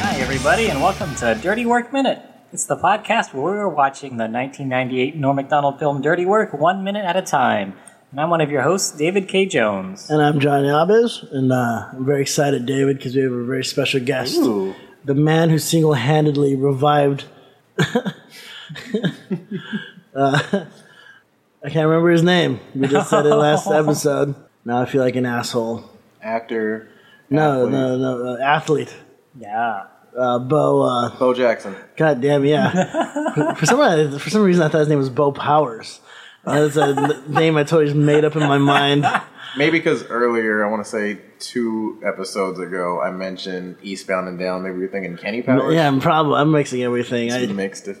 Hi, everybody, and welcome to Dirty Work Minute. It's the podcast where we're watching the 1998 Norm MacDonald film Dirty Work one minute at a time. And I'm one of your hosts, David K. Jones. And I'm John Yabez, and uh, I'm very excited, David, because we have a very special guest. The man who single handedly revived. uh, I can't remember his name. We just said it last episode. Now I feel like an asshole. actor. No, athlete. no, no, uh, athlete. Yeah. Uh, Bo. Uh, Bo Jackson. God damn, yeah. for some reason, for some reason, I thought his name was Bo Powers. Uh, That's a name I totally just made up in my mind. Maybe because earlier, I want to say two episodes ago, I mentioned Eastbound and Down. Maybe you're thinking Kenny Powers. Yeah, I'm probably I'm mixing everything. I, mixed it.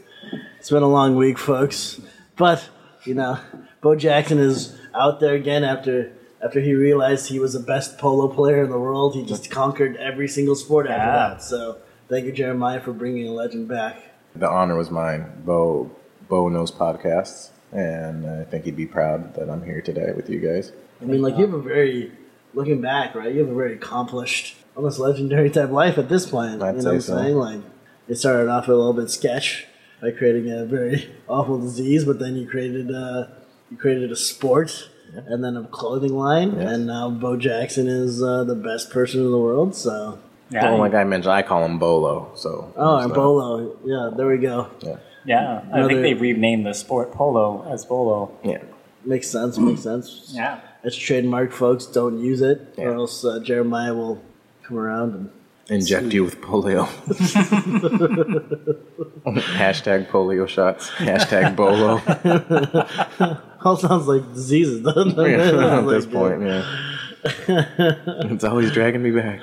It's been a long week, folks. But you know, Bo Jackson is out there again after after he realized he was the best polo player in the world. He just conquered every single sport after Yeah. that. So thank you, Jeremiah, for bringing a legend back. The honor was mine. Bo, Bo knows podcasts, and I think he'd be proud that I'm here today with you guys. I mean, like you have a very looking back, right? You have a very accomplished, almost legendary type life at this point. I'd you know say what I'm so. saying? Like it started off a little bit sketch by creating a very awful disease, but then you created uh, you created a sport and then a clothing line, Yes. and now Bo Jackson is uh, the best person in the world. So Yeah. Oh, like I mentioned, I call him Bolo. So. oh, so, and Bolo, yeah, there we go. Yeah. yeah. I Another- think they renamed the sport polo as bolo. Yeah. Makes sense. Makes sense. Yeah. It's trademark, folks. Don't use it, Yeah. or else uh, Jeremiah will come around and. Inject you with polio. Hashtag polio shots. Hashtag Bolo. All sounds like diseases, doesn't it? Yeah, at Like, this uh, point, yeah. it's always dragging me back.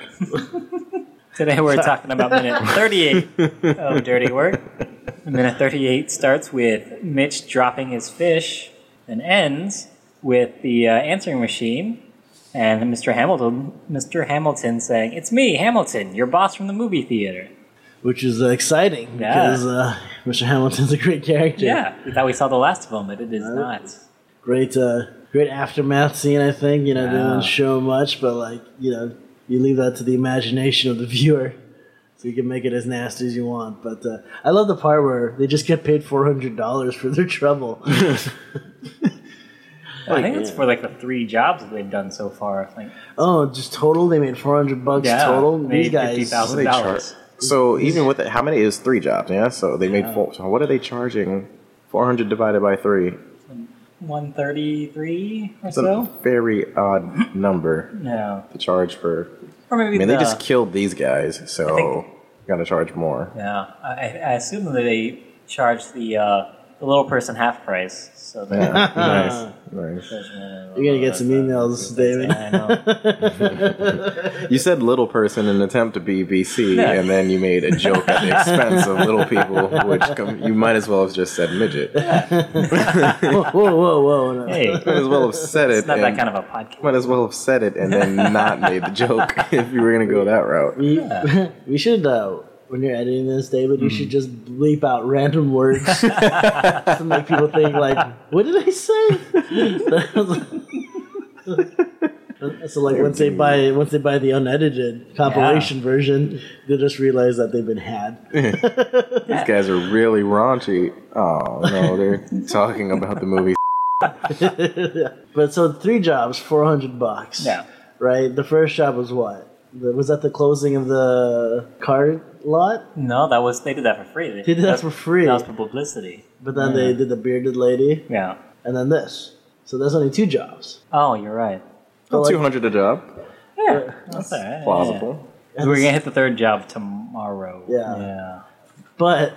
Today we're talking about minute 38 of Dirty Work. Minute 38 starts with Mitch dropping his fish and ends with the uh, answering machine and Mr. Hamilton, Mr. Hamilton saying, "It's me, Hamilton, your boss from the movie theater." which is uh, exciting Yeah. because uh, Mr. Hamilton's a great character. Yeah, we thought we saw the last of him, but it is not. Great, uh, great aftermath scene. I think you know they Yeah. didn't show much, but like you know you leave that to the imagination of the viewer, so you can make it as nasty as you want. But uh, I love the part where they just get paid four hundred dollars for their trouble. I think it's for like the three jobs that they've done so far. I think. oh, just total they made four hundred bucks Yeah, total. made These guys, $50,000. What do? So even with it, how many is three jobs? Yeah, so they made four. So what are they charging? Four hundred divided by three. One thirty-three or It's a so. very odd number Yeah, to charge for. or maybe I mean, the, they just killed these guys, so think- got to charge more. Yeah, I, I assume that they charge the uh, the little person half price. So that Yeah, nice, nice. You're gonna get some emails, David. I know. You said little person in an attempt to be BC, Yeah. and then you made a joke at the expense of little people, which com- you might as well have just said midget. whoa, whoa, whoa, whoa! No. Hey, Might as well have said it. it's not that kind of a podcast. Might as well have said it and then not made the joke if you were gonna go that route. We, we should, uh, when you're editing this, David, you should hmm. just bleep out random words to make people think, like, what did I say? so, like, once they buy once they buy the unedited compilation version, they'll just realize that they've been had. These guys are really raunchy. Oh no, they're talking about the movie. But so three jobs, four hundred bucks. Yeah. Right. The first job was what? Was that the closing of the car lot? No, that was they did that for free. They They did that for free. That was for publicity. But then they did the bearded lady, Yeah. and then this. So there's only two jobs. Oh, you're right. But, like, Two hundred a job, Yeah, that's all right. plausible. Yeah. We're gonna hit the third job tomorrow. Yeah. Yeah. But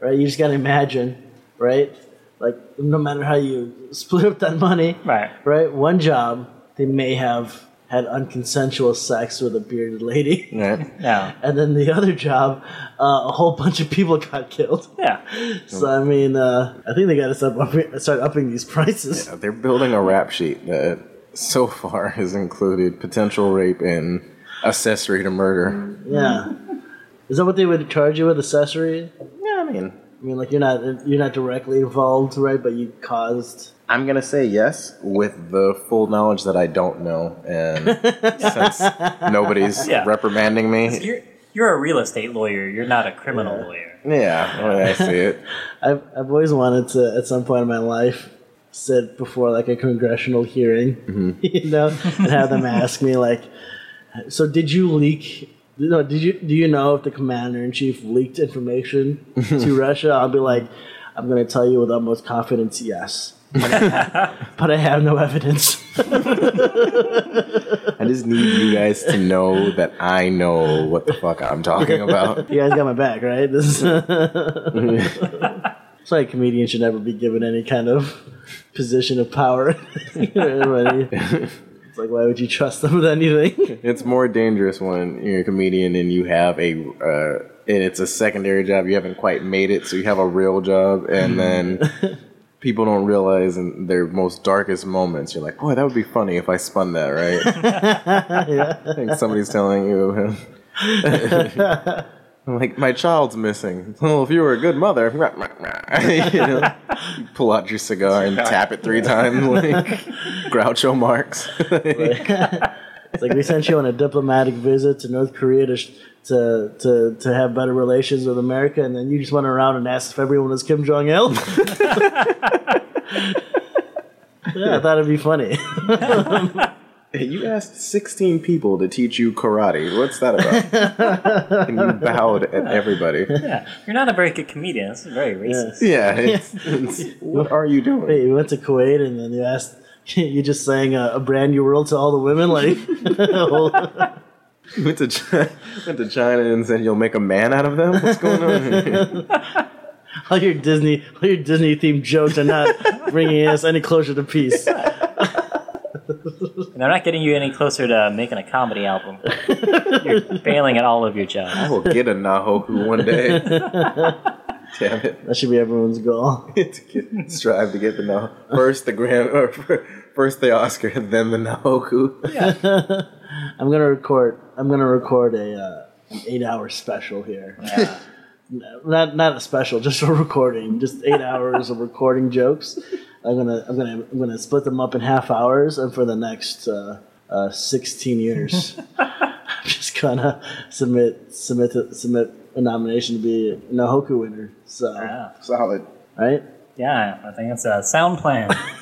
right, you just gotta imagine, right? Like no matter how you split up that money, Right. right? One job they may have had unconsensual sex with a bearded lady, Right? Yeah. and then the other job, uh, a whole bunch of people got killed. Yeah. So I mean, uh, I think they gotta start upping, start upping these prices. Yeah, They're building a rap sheet that so far has included potential rape and accessory to murder. Yeah. Is that what they would charge you with accessory? Yeah, I mean, I mean, like you're not you're not directly involved, right? But you caused. I'm gonna say yes with the full knowledge that I don't know, and since nobody's Yeah. reprimanding me, You're you're a real estate lawyer. You're not a criminal lawyer. yeah, I see it. I've I've always wanted to at some point in my life sit before like a congressional hearing, mm-hmm. you know, and have them ask me like, so did you leak? No, did you do you know if the commander in chief leaked information to Russia? I'll be like, I'm going to tell you with utmost confidence, yes. But I have no evidence. I just need you guys to know that I know what the fuck I'm talking about. You guys got my back, right? This is That's why a comedian should never be given any kind of position of power. It's like, why would you trust them with anything? It's more dangerous when you're a comedian and you have a, uh, and it's a secondary job. You haven't quite made it, so you have a real job, and then people don't realize in their most darkest moments, you're like, boy, that would be funny if I spun that, right? I think somebody's telling you. I'm like my child's missing. Well, if you were a good mother, you know, you pull out your cigar and tap it three times, like Groucho Marx. It's like we sent you on a diplomatic visit to North Korea to, sh- to to to have better relations with America, and then you just went around and asked if everyone was Kim Jong Il. yeah, I thought it'd be funny. You asked 16 people to teach you karate. What's that about? and you bowed at everybody. Yeah, you're not a very good comedian. This is very racist. Yeah, it's, it's, what are you doing? Wait, you went to Kuwait, and then you asked. You just sang a, a brand new world to all the women, like You went to China, went to China and said you'll make a man out of them. What's going on? Here? all your Disney, all your Disney themed jokes are not bringing us any closer to peace. And they're not getting you any closer to making a comedy album. You're failing at all of your jobs. I will get a Nahoku one day. Damn it! That should be everyone's goal. to get, strive to get the Nah first the grand or first the Oscar, then the Nahoku. I'm gonna record. I'm gonna record a uh, an eight hour special here. Yeah. Not not a special, just a recording. Just eight hours of recording jokes. I'm gonna I'm gonna I'm gonna split them up in half hours, and for the next uh, uh, 16 years, I'm just gonna submit submit to, submit a nomination to be a Nahoku winner. So Yeah. Solid. right. Yeah, I think it's a sound plan.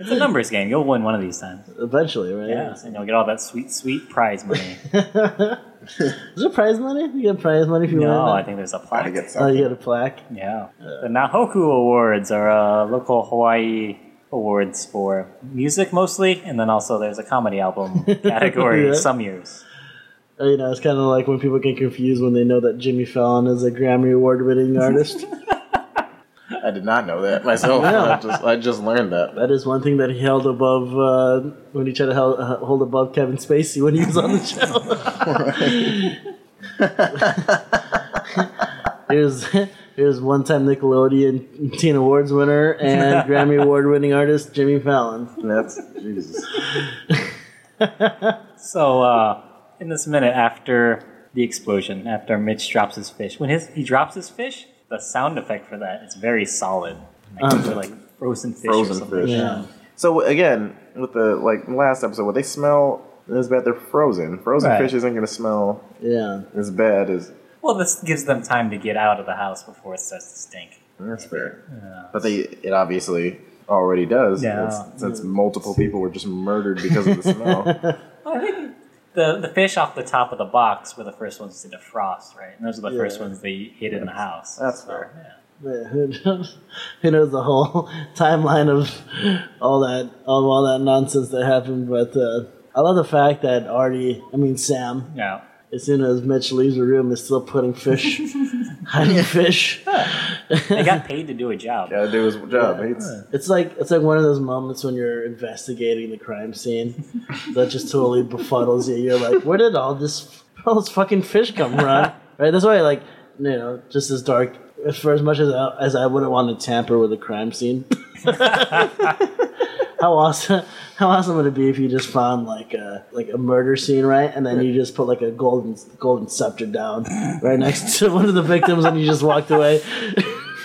it's a numbers game. You'll win one of these times. Eventually, right? Yeah, and you'll get all that sweet, sweet prize money. Is there prize money? You get prize money if you No, win. I think there's a plaque. get Oh, you get a plaque. Yeah. The Nahoku Awards are uh, local Hawaii awards for music mostly, and then also there's a comedy album category Yeah. some years. Uh, You know, it's kind of like when people get confused when they know that Jimmy Fallon is a Grammy Award winning artist. I did not know that myself. Yeah. I just I just learned that. that is one thing that he held above uh, when he tried to held, uh, hold above Kevin Spacey when he was on the show. here's here's one time Nickelodeon Teen Awards winner and Grammy Award winning artist Jimmy Fallon. That's Jesus. So, uh, in this minute after the explosion, after Mitch drops his fish, when his he drops his fish, the sound effect for that is very solid. Like, um, those are like frozen fish. or Frozen something. fish. Yeah. So again, with the like last episode, what they smell is bad. They're frozen. Frozen Right. fish isn't going to smell Yeah. as bad as. Well, this gives them time to get out of the house before it starts to stink. That's fair. Yeah. But they it obviously already does. Yeah. Since, since multiple people were just murdered because of the smell. Well, I think the the fish off the top of the box were the first ones to defrost, right? And those are the first Yeah. ones they hid in the house. That's So, fair. yeah. Yeah, who knows, who knows the whole timeline of all that of all that nonsense that happened? But uh, I love the fact that Artie, I mean Sam, Yeah. as soon as Mitch leaves the room, is still putting fish, hiding fish. They got paid to do a job. Gotta do his job. It's, It's like it's like one of those moments when you're investigating the crime scene that just totally befuddles you. You're like, where did all this all this fucking fish come from? Right? That's why, like, you know, just as dark. For as much as I, as I wouldn't want to tamper with a crime scene, how awesome how awesome would it be if you just found like a like a murder scene, right? And then you just put like a golden golden scepter down right next to one of the victims and you just walked away.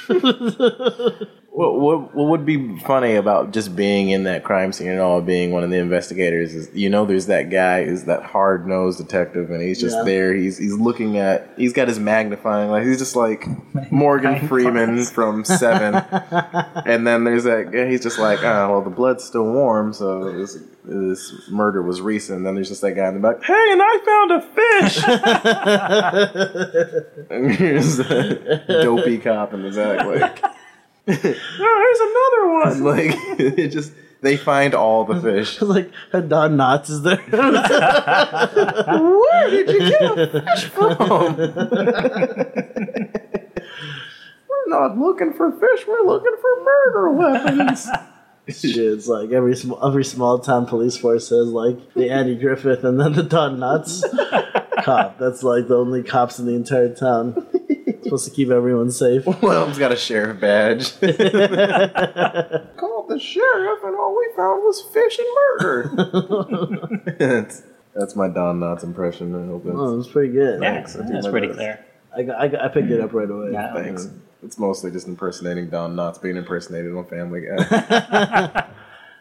What, what what would be funny about just being in that crime scene and all being one of the investigators is you know there's that guy is that hard nosed detective and he's just Yeah. there. He's he's looking at he's got his magnifying like he's just like Morgan Freeman glass. from Seven. And then there's that guy he's just like oh well the blood's still warm so this this murder was recent. And then there's just that guy in the back hey and I found a fish! And here's the dopey cop in the back like oh, there's another one. Like it just they find all the fish. like Don Knotts is there. Where did you get a fish from? we're not looking for fish. We're looking for murder weapons. Shit, it's like every small every small town police force has like the Andy Griffith and then the Don Knotts cop. That's like the only cops in the entire town. Supposed to keep everyone safe. One of them's got a sheriff badge. Called the sheriff, and all we found was fish and murder. that's, that's my Don Knotts impression. I hope that's, Oh, it's pretty good. Yeah, Thanks, I that's pretty best. clear. I, got, I, got, I picked it up right away. Yeah. Thanks. It's mostly just impersonating Don Knotts being impersonated on Family Guy.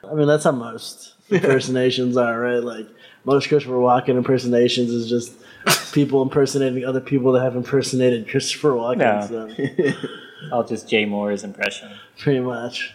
I mean, that's how most impersonations are, right? Like most Christopher Walken impersonations is just people impersonating other people that have impersonated Christopher Walken. Yeah. So, All just Jay Mohr's impression. pretty much,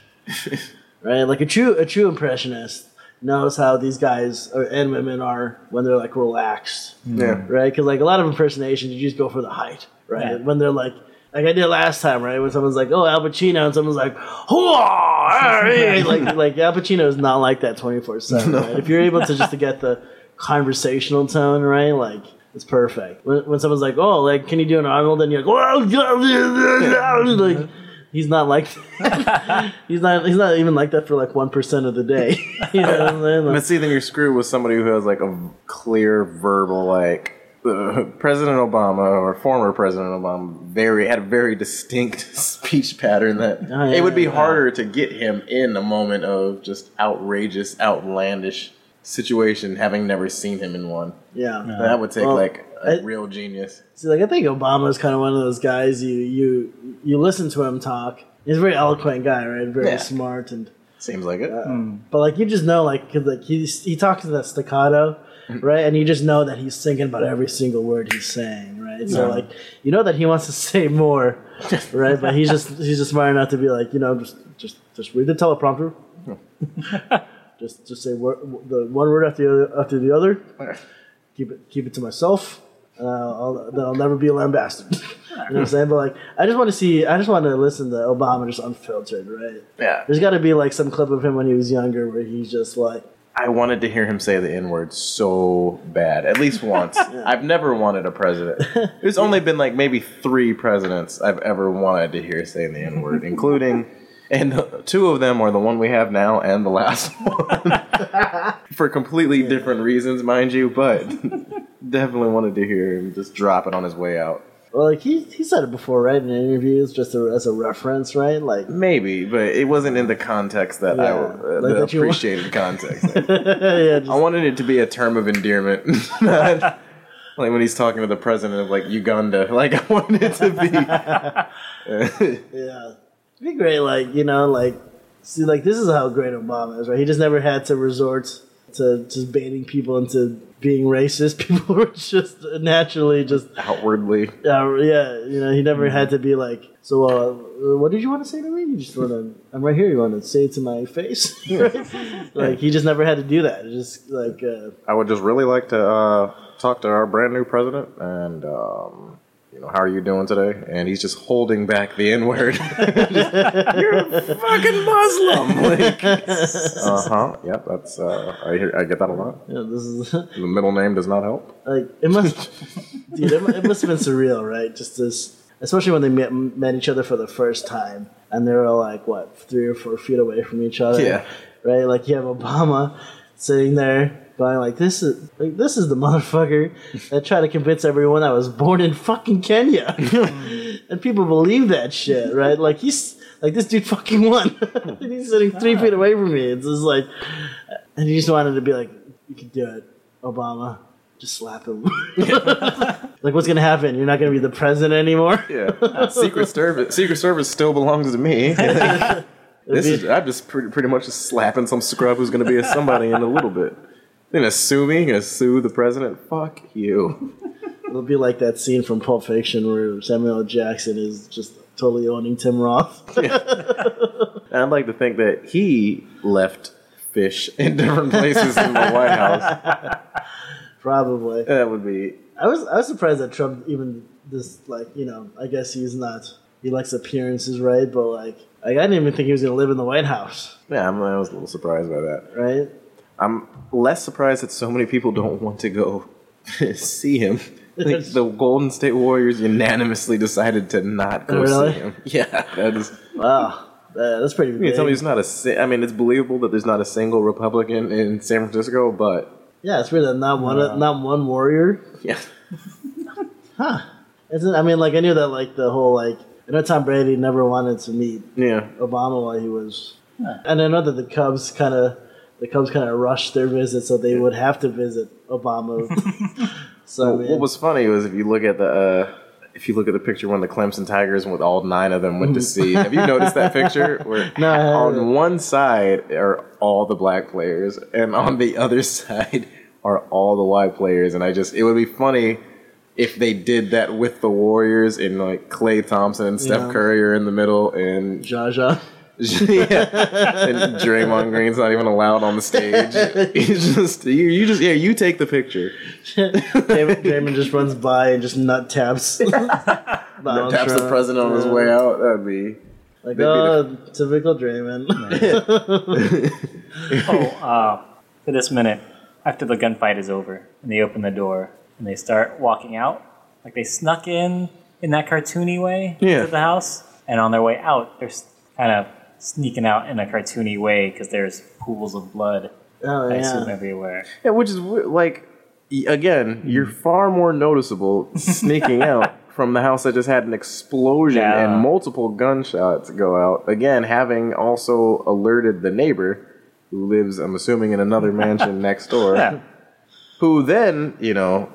right? Like a true a true impressionist knows how these guys or, and women are when they're like relaxed, yeah. right? Because like a lot of impersonations, you just go for the height, right? Yeah. When they're like. Like I did last time, right? When someone's like, "Oh, Al Pacino," and someone's like, "Hooah!" hey," like like Al Pacino is not like that twenty four seven. Right? If you're able to just to get the conversational tone, right? Like it's perfect. When, when someone's like, "Oh, like can you do an Arnold?" and you're like, "Well, like he's not like he's not he's not even like that for like one percent of the day. you know what I'm saying? But Like, see, then you're screwed with somebody who has like a clear verbal, like uh, President Obama or former President Obama, very had a very distinct speech pattern that Oh, yeah, it would be yeah. harder to get him in a moment of just outrageous, outlandish situation, having never seen him in one. yeah. That would take Well, like a I- real genius. See, like I think Obama is kind of one of those guys you you you listen to him talk. He's a very eloquent guy, right? Very Yeah. smart and Seems like it. Uh, hmm. but like you just know like 'cause, like he he talks in that staccato, right? And you just know that he's thinking about every single word he's saying, right? So Yeah. like you know that he wants to say more, right? But he's just he's just smart enough to be like you know just just just read the teleprompter. just just say the one word after the other, after the other. Keep it keep it to myself. Uh, I'll, then I'll never be a lambasted. you know what I'm saying? But like, I just want to see. I just want to listen to Obama just unfiltered, right? yeah. There's got to be like some clip of him when he was younger where he's just like, I wanted to hear him say the N word so bad, at least once. I've never wanted a president. There's only been like maybe three presidents I've ever wanted to hear say the N word, including, and two of them are the one we have now and the last one. For completely different reasons, mind you, but definitely wanted to hear him just drop it on his way out. well, like he he said it before, right? In interviews, just a, as a reference, right? Like, Maybe, but it wasn't in the context that I Yeah, uh, like the that appreciated context. yeah, I wanted it to be a term of endearment. not like when he's talking to the president of like Uganda. Like I wanted it to be. yeah. It'd be great, like you know, like see, like this is how great Obama is, right? He just never had to resort to just baiting people into being racist. People were just naturally just outwardly. Yeah, yeah, you know, he never had to be like, so, uh, what did you want to say to me? You just want to, I'm right here. You want to say it to my face? Right? Like, he just never had to do that. Just like, uh, I would just really like to uh, talk to our brand new president and. Um, you know, how are you doing today? And he's just holding back the N word. You're a fucking Muslim. Like, uh huh. Yep, that's. Uh, I hear. I get that a lot. know, this is, The middle name does not help. like, it must, dude, it, it must have been surreal, right? Just this, especially when they met, met each other for the first time and they were like, what, three or four feet away from each other? Yeah. Right? Like, you have Obama sitting there going like this is like this is the motherfucker that tried to convince everyone I was born in fucking Kenya. and people believe that shit, right? Like he's like this dude fucking won. and he's sitting three feet away from me. It's just like, and he just wanted to be like, you can do it, Obama. Just slap him. like, what's gonna happen? You're not gonna be the president anymore. Yeah, Secret Service. Secret Service still belongs to me. this is. I'm just pretty, pretty much just slapping some scrub who's going to be a somebody in a little bit. Then gonna sue me. Gonna sue the president. Fuck you. It'll be like that scene from Pulp Fiction where Samuel L. Jackson is just totally owning Tim Roth. I'd like to think that he left fish in different places in the White House. Probably. That would be. I was I was surprised that Trump even this like you know I guess he's not he likes appearances right but like like I didn't even think he was gonna live in the White House Yeah, I'm, I was a little surprised by that. right I'm less surprised that so many people don't want to go see him. Like the Golden State Warriors unanimously decided to not go Really? see him. Yeah, that is. wow that- that's pretty You big. tell me it's not a. I mean, it's believable that there's not a single Republican in San Francisco, but yeah it's weird that not one not one warrior yeah, huh? Isn't I mean like I knew that like the whole like I know Tom Brady never wanted to meet yeah. Obama while he was and I know that the Cubs kind of the Cubs kind of rushed their visit so they would have to visit Obama. so I mean, What was funny was if you look at the. Uh, if you look at the picture when the Clemson Tigers with all nine of them went to see, have you noticed that picture? Where No, on one side are all the black players, and on the other side are all the white players. And I just, it would be funny if they did that with the Warriors and like Klay Thompson and Steph Yeah. Curry are in the middle, and Jaja. yeah. and Draymond Green's not even allowed on the stage. He's just you, you just yeah, you take the picture. Damon, Damon just runs by and just nut taps. Donald Taps the president on his Yeah. way out. That'd be Like, That'd be oh, typical Draymond. Oh, uh, for this minute, after the gunfight is over, and they open the door and they start walking out, like they snuck in in that cartoony way Yeah. to the house, and on their way out, they're kind of sneaking out in a cartoony way because there's pools of blood, oh I assume, everywhere. yeah, which is like again, mm-hmm. you're far more noticeable sneaking out from the house that just had an explosion Yeah. and multiple gunshots go out. Again, having also alerted the neighbor who lives, I'm assuming, in another mansion next door. Yeah. who then, you know,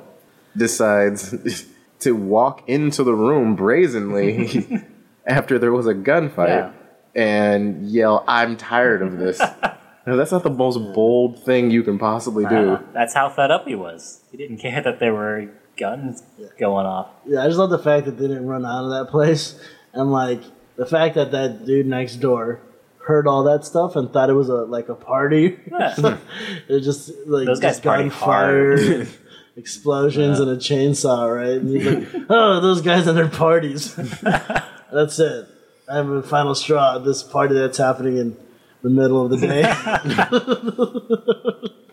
decides to walk into the room brazenly after there was a gunfight Yeah. And yell, I'm tired of this. now, that's not the most bold thing you can possibly do. Uh, that's how fed up he was. He didn't care that there were guns going off. Yeah, I just love the fact that they didn't run out of that place, and like the fact that that dude next door heard all that stuff and thought it was a like a party. Yeah. it just like Those guys just party gunfire, hard. explosions, and a chainsaw, right? And he's like, "Oh, those guys and their parties." that's it. I have a final straw at this party that's happening in the middle of the day.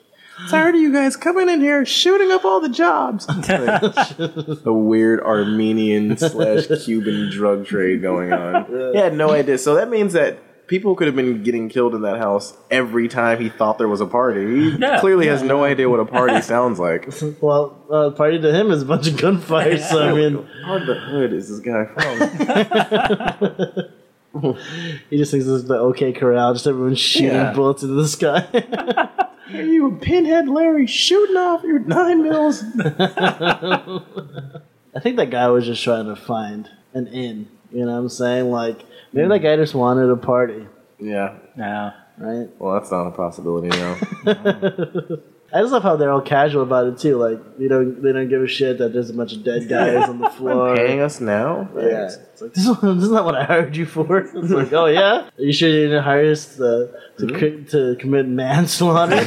Tired of you guys coming in here shooting up all the jobs. a weird Armenian slash Cuban drug trade going on. He had no idea. So that means that people could have been getting killed in that house every time he thought there was a party. He Yeah. clearly has no idea what a party sounds like. well, uh, party to him is a bunch of gunfire. So I mean, Where the hood is this guy from? he just thinks this is the OK Corral. Just everyone shooting Yeah. bullets into the sky. Are you a pinhead Larry shooting off your nine mils? I think that guy was just trying to find an in. You know what I'm saying? Like maybe that guy just wanted a party, Yeah. No. right? Well, that's not a possibility now. I just love how they're all casual about it too. Like you know, they don't give a shit that there's a bunch of dead guys on the floor. Paying us now? Yeah, it's like this, is- this is not what I hired you for. It's like, oh yeah, are you sure you didn't hire us to to, hmm? co- to commit manslaughter?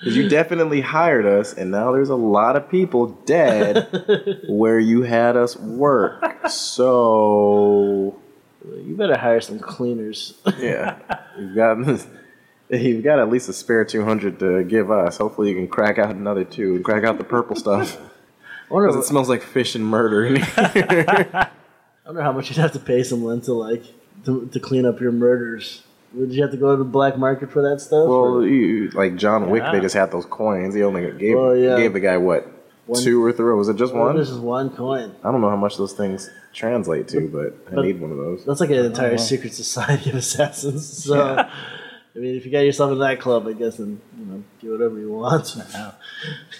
Because you definitely hired us, and now there's a lot of people dead where you had us work. So, you better hire some cleaners. yeah, you've got you've got at least a spare two hundred to give us. Hopefully, you can crack out another two and crack out the purple stuff. I wonder, 'Cause it smells like fish and murder. in here. I wonder how much you'd have to pay someone to like to, to clean up your murders. Would you have to go to the black market for that stuff? well, you, like John Wick, Yeah. they just had those coins. He only gave Well, yeah. gave the guy what One- two or three. Was it just One one? is just one coin. I don't know how much those things translate to, but I but- need one of those. That's like an entire secret society of assassins. So, Yeah. I mean, if you got yourself in that club, I guess, then you know, do whatever you want. Wow.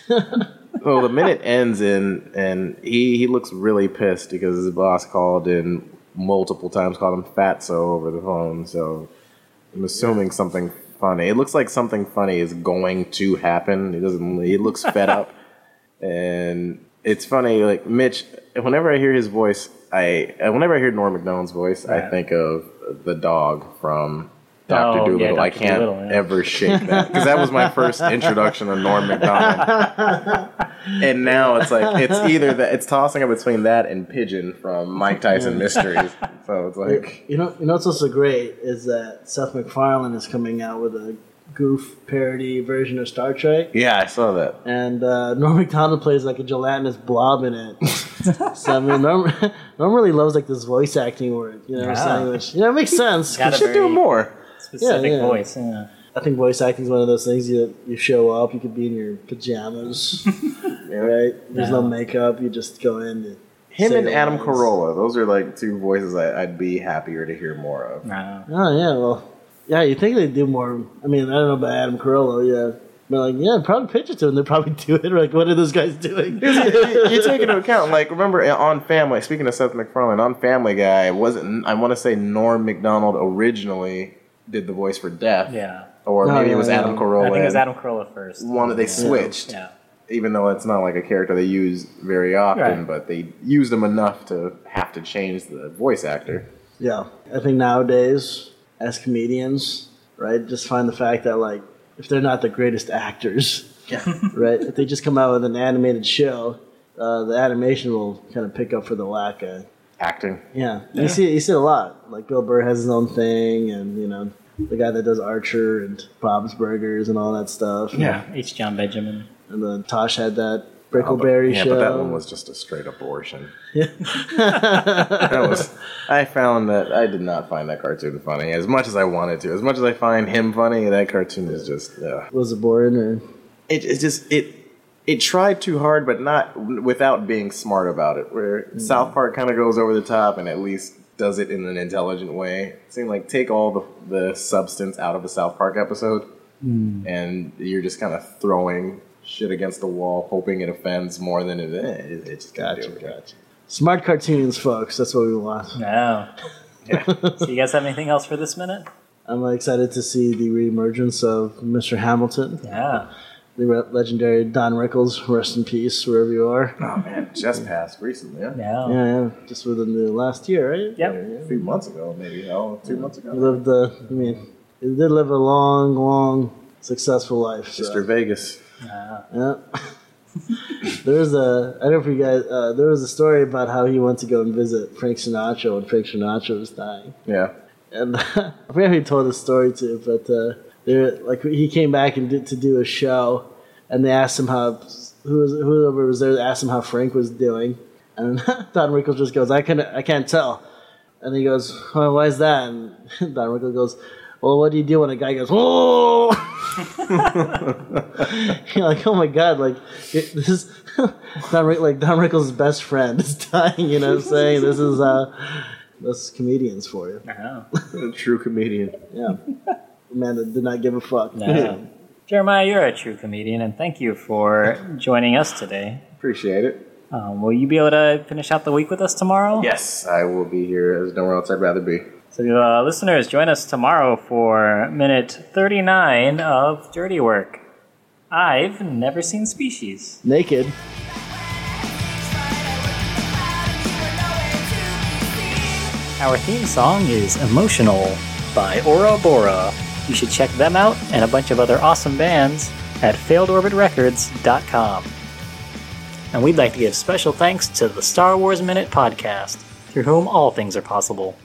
Well, the minute ends in, and he he looks really pissed because his boss called in multiple times, called him fatso over the phone. So I'm assuming something funny. It looks like something funny is going to happen. He doesn't. He looks fed up, and it's funny. Like Mitch, whenever I hear his voice, I uh, whenever I hear Norm Macdonald's voice, I think of the dog from. Doctor Oh, yeah, Dolittle. I can't Dolittle, yeah. ever shake that because that was my first introduction to Norm Macdonald and now it's like it's either that it's tossing up between that and Pigeon from Mike Tyson Mysteries. So it's like You know, you know what's also great is that Seth MacFarlane is coming out with a goof parody version of Star Trek, yeah, I saw that. and uh, Norm Macdonald plays like a gelatinous blob in it. so I mean, Norm, Norm really loves like this voice acting work. You know what Yeah. I'm saying? Which you know it makes sense. Got You should do more. specific Yeah, yeah. voice. Yeah. I think voice acting is one of those things you you show up, you could be in your pajamas, right? There's no No. makeup, you just go in. And Him and Adam lines. Carolla, those are like two voices I, I'd be happier to hear more of. Wow. Oh yeah, well, yeah. You think they'd do more? I mean, I don't know about Adam Carolla, yeah. But like, yeah, probably pitch it to them. They'd probably do it. Like, what are those guys doing? you take into account, like, remember uh, on Family, speaking of Seth MacFarlane, on Family Guy, wasn't, I want to say Norm MacDonald originally did the voice for Death. Yeah. Or No, maybe yeah, it was yeah. Adam I Carolla. think it was Adam Carolla first. One, that they Yeah. switched. Yeah. even though it's not like a character they use very often, Right. but they used him enough to have to change the voice actor. Yeah, I think nowadays, as comedians, right, just find the fact that like, if they're not the greatest actors, right, if they just come out with an animated show, uh, the animation will kind of pick up for the lack of Acting. yeah, you see, you see it a lot. Like Bill Burr has his own thing, and you know, the guy that does Archer and Bob's Burgers and all that stuff. Yeah. H. Jon Benjamin. and then Tosh had that Brickleberry yeah, show. but that one was just a straight abortion. that was. I found that I did not find that cartoon funny as much as I wanted to. As much as I find him funny, that cartoon is just. Uh, was it boring or? it, it just it it tried too hard, but not without being smart about it. Where South Park kind of goes over the top and at least does it in an intelligent way. It seemed like take all the the substance out of a South Park episode, and you're just kind of throwing shit against the wall, hoping it offends more than it. Eh, it, it just got Gotcha, to gotcha. Smart cartoons, folks. That's what we want. No. Yeah. So you guys have anything else for this minute? I'm excited to see the reemergence of Mr. Hamilton, Yeah. the re- legendary Don Rickles. Rest in peace, wherever you are. Oh man, just passed recently. Yeah. Yeah. Yeah, yeah. Just within the last year, right? Yep. A few months ago, maybe. Oh, two months ago. He ago. lived. Uh, I mean, he did live a long, long, successful life. So. Mr. Vegas. Uh, Yeah. there was a I don't know if you guys uh, there was a story about how he went to go and visit Frank Sinatra when Frank Sinatra was dying, Yeah. and I forget who told the story to, but uh, there like he came back and did to do a show, and they asked him how who was whoever was there asked him how Frank was doing, and Don Rickles just goes I can I can't tell, and he goes well, why is that? And Don Rickles goes. Well, what do you do when a guy goes, oh? You're like, oh my god, like it, this is Don Rick, like Don Rickles' best friend is dying. You know what I'm saying? This is uh, this is comedians for you. no. A true comedian. Yeah, a man that did not give a fuck. No. Jeremiah, you're a true comedian, and thank you for joining us today. Appreciate it. Um, will you be able to finish out the week with us tomorrow? Yes, I will be here. There's nowhere else I'd rather be. So, uh, listeners, join us tomorrow for minute 39 of Dirty Work. I've never seen Species. Naked. Our theme song is Emotional by Ora Bora. You should check them out and a bunch of other awesome bands at failedorbitrecords.com. And we'd like to give special thanks to the Star Wars Minute podcast, through whom all things are possible.